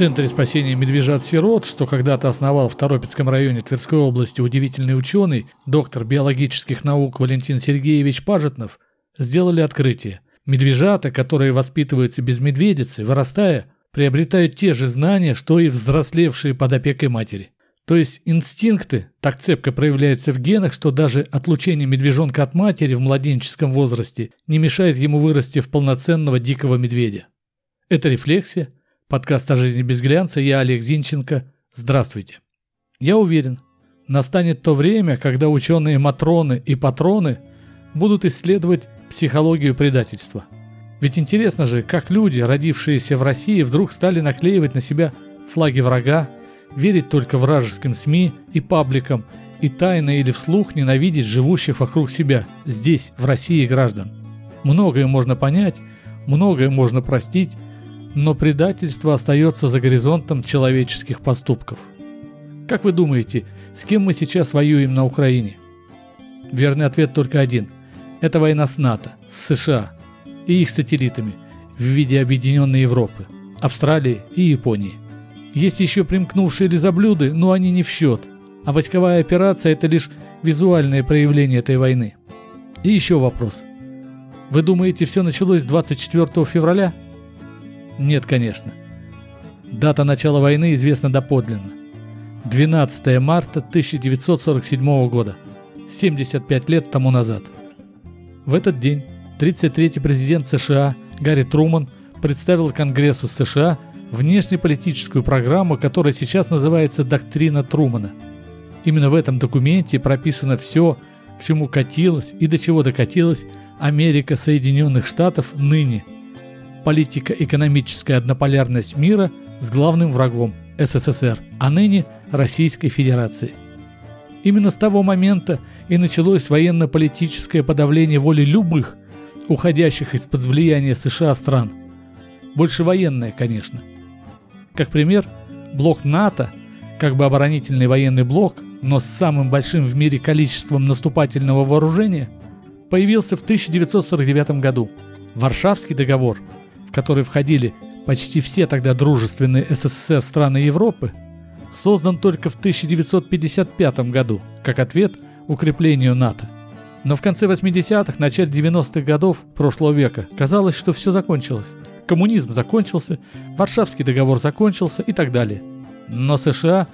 Центре спасения медвежат-сирот, что когда-то основал в Торопецком районе Тверской области удивительный ученый, доктор биологических наук Валентин Сергеевич Пажетнов, сделали открытие. Медвежата, которые воспитываются без медведицы, вырастая, приобретают те же знания, что и взрослевшие под опекой матери. То есть инстинкты так цепко проявляются в генах, что даже отлучение медвежонка от матери в младенческом возрасте не мешает ему вырасти в полноценного дикого медведя. Это рефлексия – Подкаст о жизни без глянца, я Олег Зинченко. Здравствуйте. Я уверен, настанет то время, когда ученые-матроны и патроны будут исследовать психологию предательства. Ведь интересно же, как люди, родившиеся в России, вдруг стали наклеивать на себя флаги врага, верить только вражеским СМИ и пабликам и тайно или вслух ненавидеть живущих вокруг себя, здесь, в России граждан. Многое можно понять, многое можно простить, но предательство остается за горизонтом человеческих поступков. Как вы думаете, с кем мы сейчас воюем на Украине? Верный ответ только один. Это война с НАТО, с США и их сателлитами в виде Объединенной Европы, Австралии и Японии. Есть еще примкнувшие лизоблюды, но они не в счет, а войсковая операция – это лишь визуальное проявление этой войны. И еще вопрос. Вы думаете, все началось 24 февраля? Нет, конечно. Дата начала войны известна доподлинно. 12 марта 1947 года. 75 лет тому назад. В этот день 33-й президент США Гарри Труман представил Конгрессу США внешнеполитическую программу, которая сейчас называется «Доктрина Трумана». Именно в этом документе прописано все, к чему катилась и до чего докатилась Америка Соединенных Штатов ныне – политико-экономическая однополярность мира с главным врагом СССР, а ныне Российской Федерации. Именно с того момента и началось военно-политическое подавление воли любых, уходящих из-под влияния США стран. Больше военное, конечно. Как пример, блок НАТО, как бы оборонительный военный блок, но с самым большим в мире количеством наступательного вооружения, появился в 1949 году. Варшавский договор в который входили почти все тогда дружественные СССР страны Европы, создан только в 1955 году как ответ укреплению НАТО. Но в конце 80-х, начале 90-х годов прошлого века казалось, что все закончилось. Коммунизм закончился, Варшавский договор закончился и так далее. Но США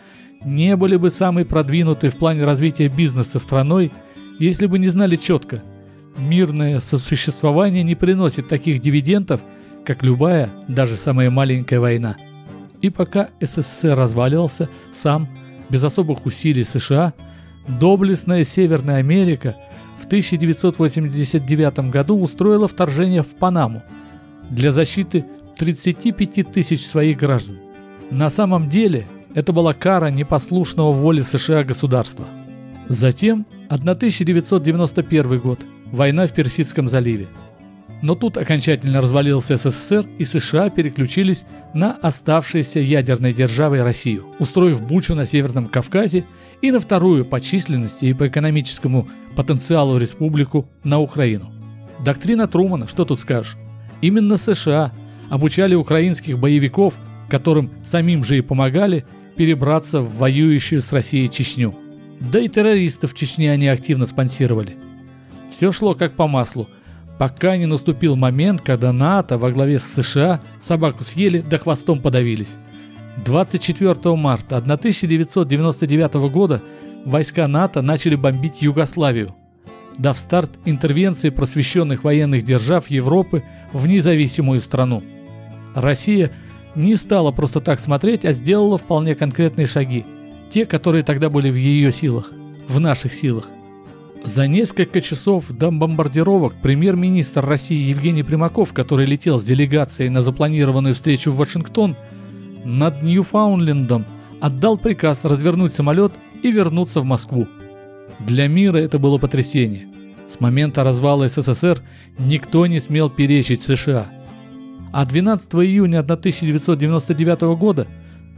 не были бы самой продвинутой в плане развития бизнеса страной, если бы не знали четко, мирное сосуществование не приносит таких дивидендов – как любая, даже самая маленькая война. И пока СССР разваливался сам, без особых усилий США, доблестная Северная Америка в 1989 году устроила вторжение в Панаму для защиты 35 тысяч своих граждан. На самом деле это была кара непослушного воле США государства. Затем 1991 год. Война в Персидском заливе. Но тут окончательно развалился СССР, и США переключились на оставшейся ядерной державой Россию, устроив бучу на Северном Кавказе и на вторую по численности и по экономическому потенциалу республику на Украину. Доктрина Трумана, что тут скажешь? Именно США обучали украинских боевиков, которым самим же и помогали, перебраться в воюющую с Россией Чечню. Да и террористов в Чечне они активно спонсировали. Все шло как по маслу – пока не наступил момент, когда НАТО во главе с США собаку съели да хвостом подавились. 24 марта 1999 года войска НАТО начали бомбить Югославию, дав старт интервенции просвещенных военных держав Европы в независимую страну. Россия не стала просто так смотреть, а сделала вполне конкретные шаги, те, которые тогда были в ее силах, в наших силах. За несколько часов до бомбардировок премьер-министр России Евгений Примаков, который летел с делегацией на запланированную встречу в Вашингтон, над Ньюфаунлендом отдал приказ развернуть самолет и вернуться в Москву. Для мира это было потрясение. С момента развала СССР никто не смел перечить США. А 12 июня 1999 года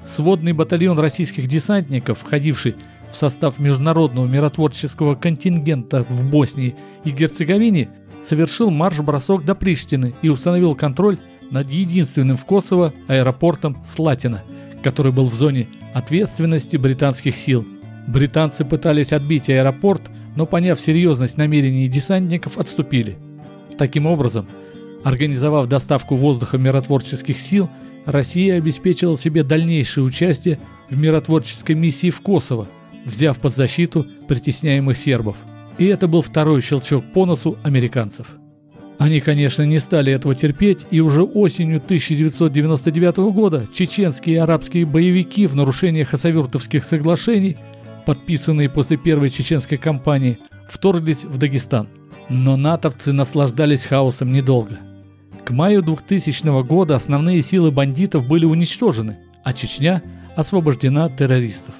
сводный батальон российских десантников, входивший в состав международного миротворческого контингента в Боснии и Герцеговине совершил марш-бросок до Приштины и установил контроль над единственным в Косово аэропортом Слатина, который был в зоне ответственности британских сил. Британцы пытались отбить аэропорт, но поняв серьезность намерений десантников, отступили. Таким образом, организовав доставку воздуха миротворческих сил, Россия обеспечила себе дальнейшее участие в миротворческой миссии в Косово, взяв под защиту притесняемых сербов. И это был второй щелчок по носу американцев. Они, конечно, не стали этого терпеть, и уже осенью 1999 года чеченские и арабские боевики в нарушении хасавюртовских соглашений, подписанные после первой чеченской кампании, вторглись в Дагестан. Но натовцы наслаждались хаосом недолго. К маю 2000 года основные силы бандитов были уничтожены, а Чечня освобождена террористов.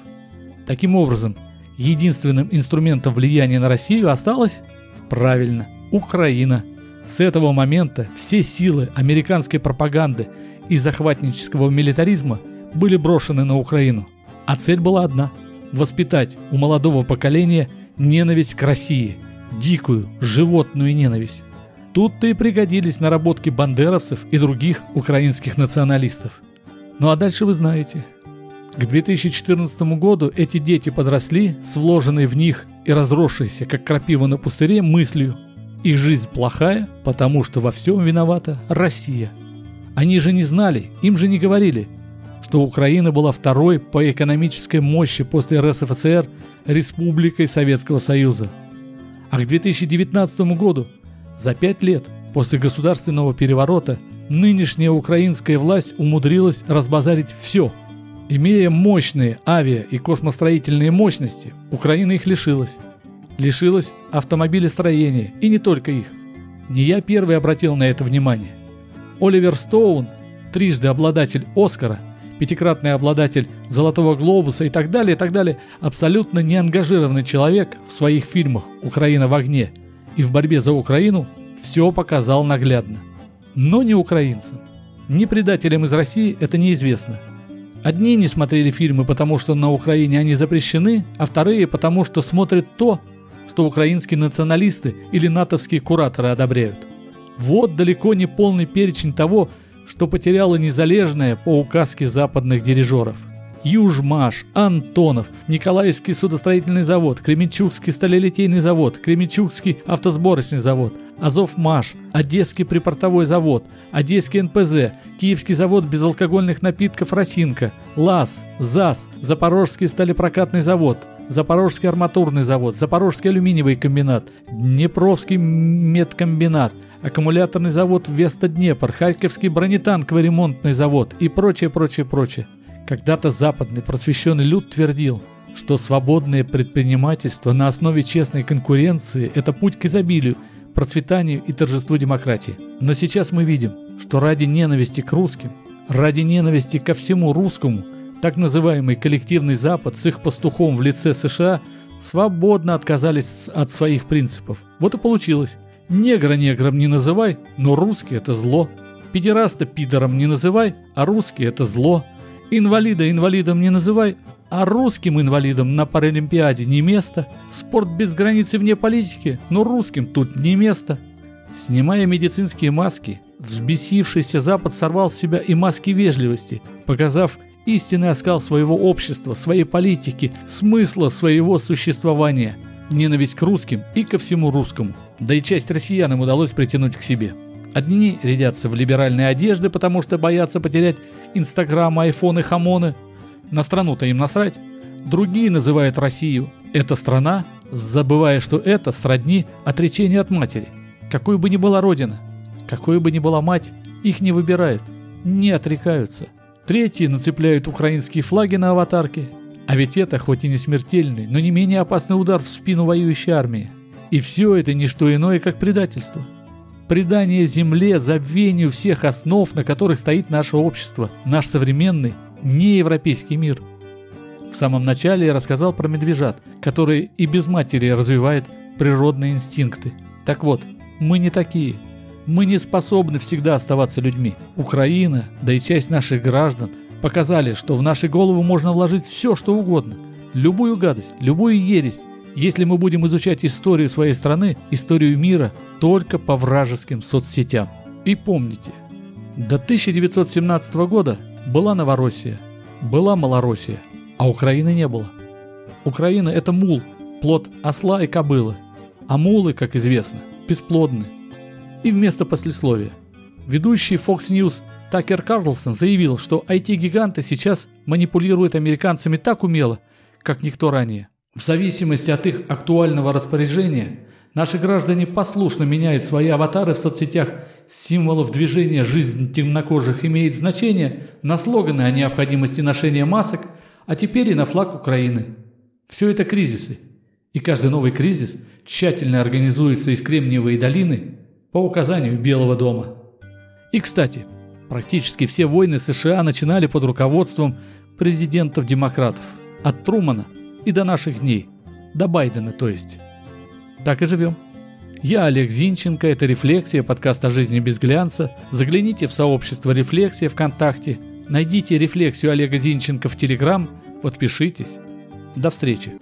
Таким образом, единственным инструментом влияния на Россию осталась, правильно, Украина – с этого момента все силы американской пропаганды и захватнического милитаризма были брошены на Украину. А цель была одна – воспитать у молодого поколения ненависть к России, дикую, животную ненависть. Тут-то и пригодились наработки бандеровцев и других украинских националистов. Ну а дальше вы знаете. К 2014 году эти дети подросли с вложенной в них и разросшейся, как крапива на пустыре, мыслью – их жизнь плохая, потому что во всем виновата Россия. Они же не знали, им же не говорили, что Украина была второй по экономической мощи после РСФСР республикой Советского Союза. А к 2019 году, за пять лет после государственного переворота, нынешняя украинская власть умудрилась разбазарить все. Имея мощные авиа- и космостроительные мощности, Украина их лишилась лишилась автомобилестроения, и не только их. Не я первый обратил на это внимание. Оливер Стоун, трижды обладатель Оскара, пятикратный обладатель Золотого Глобуса и так далее, и так далее, абсолютно неангажированный человек в своих фильмах «Украина в огне» и в борьбе за Украину все показал наглядно. Но не украинцам, ни предателям из России это неизвестно. Одни не смотрели фильмы, потому что на Украине они запрещены, а вторые потому что смотрят то, что украинские националисты или натовские кураторы одобряют. Вот далеко не полный перечень того, что потеряло незалежное по указке западных дирижеров. Южмаш, Антонов, Николаевский судостроительный завод, Кременчугский сталелитейный завод, Кременчугский автосборочный завод, Азовмаш, Одесский припортовой завод, Одесский НПЗ, Киевский завод безалкогольных напитков «Росинка», ЛАЗ, ЗАЗ, Запорожский сталепрокатный завод – Запорожский арматурный завод, Запорожский алюминиевый комбинат, Днепровский медкомбинат, аккумуляторный завод Веста-Днепр, Харьковский бронетанковый-ремонтный завод и прочее, прочее, прочее. Когда-то западный просвещенный люд твердил, что свободное предпринимательство на основе честной конкуренции – это путь к изобилию, процветанию и торжеству демократии. Но сейчас мы видим, что ради ненависти к русским, ради ненависти ко всему русскому – так называемый коллективный Запад с их пастухом в лице США свободно отказались от своих принципов. Вот и получилось. Негра негром не называй, но русский это зло. Педераста пидором не называй, а русский это зло. Инвалида инвалидом не называй, а русским инвалидам на Паралимпиаде не место. Спорт без границы вне политики, но русским тут не место. Снимая медицинские маски, взбесившийся Запад сорвал с себя и маски вежливости, показав истинный оскал своего общества, своей политики, смысла своего существования, ненависть к русским и ко всему русскому. Да и часть россиян им удалось притянуть к себе. Одни рядятся в либеральные одежды, потому что боятся потерять Инстаграм, айфоны, хамоны. На страну-то им насрать. Другие называют Россию «это страна», забывая, что это сродни отречению от матери. Какой бы ни была родина, какой бы ни была мать, их не выбирают, не отрекаются – Третьи нацепляют украинские флаги на аватарки. А ведь это хоть и не смертельный, но не менее опасный удар в спину воюющей армии. И все это не что иное, как предательство. Предание земле, забвению всех основ, на которых стоит наше общество, наш современный, неевропейский мир. В самом начале я рассказал про медвежат, которые и без матери развивают природные инстинкты. Так вот, мы не такие – мы не способны всегда оставаться людьми. Украина, да и часть наших граждан показали, что в наши головы можно вложить все, что угодно. Любую гадость, любую ересь, если мы будем изучать историю своей страны, историю мира, только по вражеским соцсетям. И помните, до 1917 года была Новороссия. Была Малороссия, а Украины не было. Украина – это мул, плод осла и кобылы. А мулы, как известно, бесплодны. И вместо послесловия. Ведущий Fox News Такер Карлсон заявил, что IT-гиганты сейчас манипулируют американцами так умело, как никто ранее. В зависимости от их актуального распоряжения, наши граждане послушно меняют свои аватары в соцсетях символов движения «Жизнь темнокожих имеет значение» на слоганы о необходимости ношения масок, а теперь и на флаг Украины. Все это кризисы. И каждый новый кризис тщательно организуется из Кремниевой долины по указанию Белого дома. И, кстати, практически все войны США начинали под руководством президентов-демократов. От Трумана и до наших дней. До Байдена, то есть. Так и живем. Я Олег Зинченко, это «Рефлексия», подкаст о жизни без глянца. Загляните в сообщество «Рефлексия» ВКонтакте. Найдите «Рефлексию» Олега Зинченко в Телеграм. Подпишитесь. До встречи.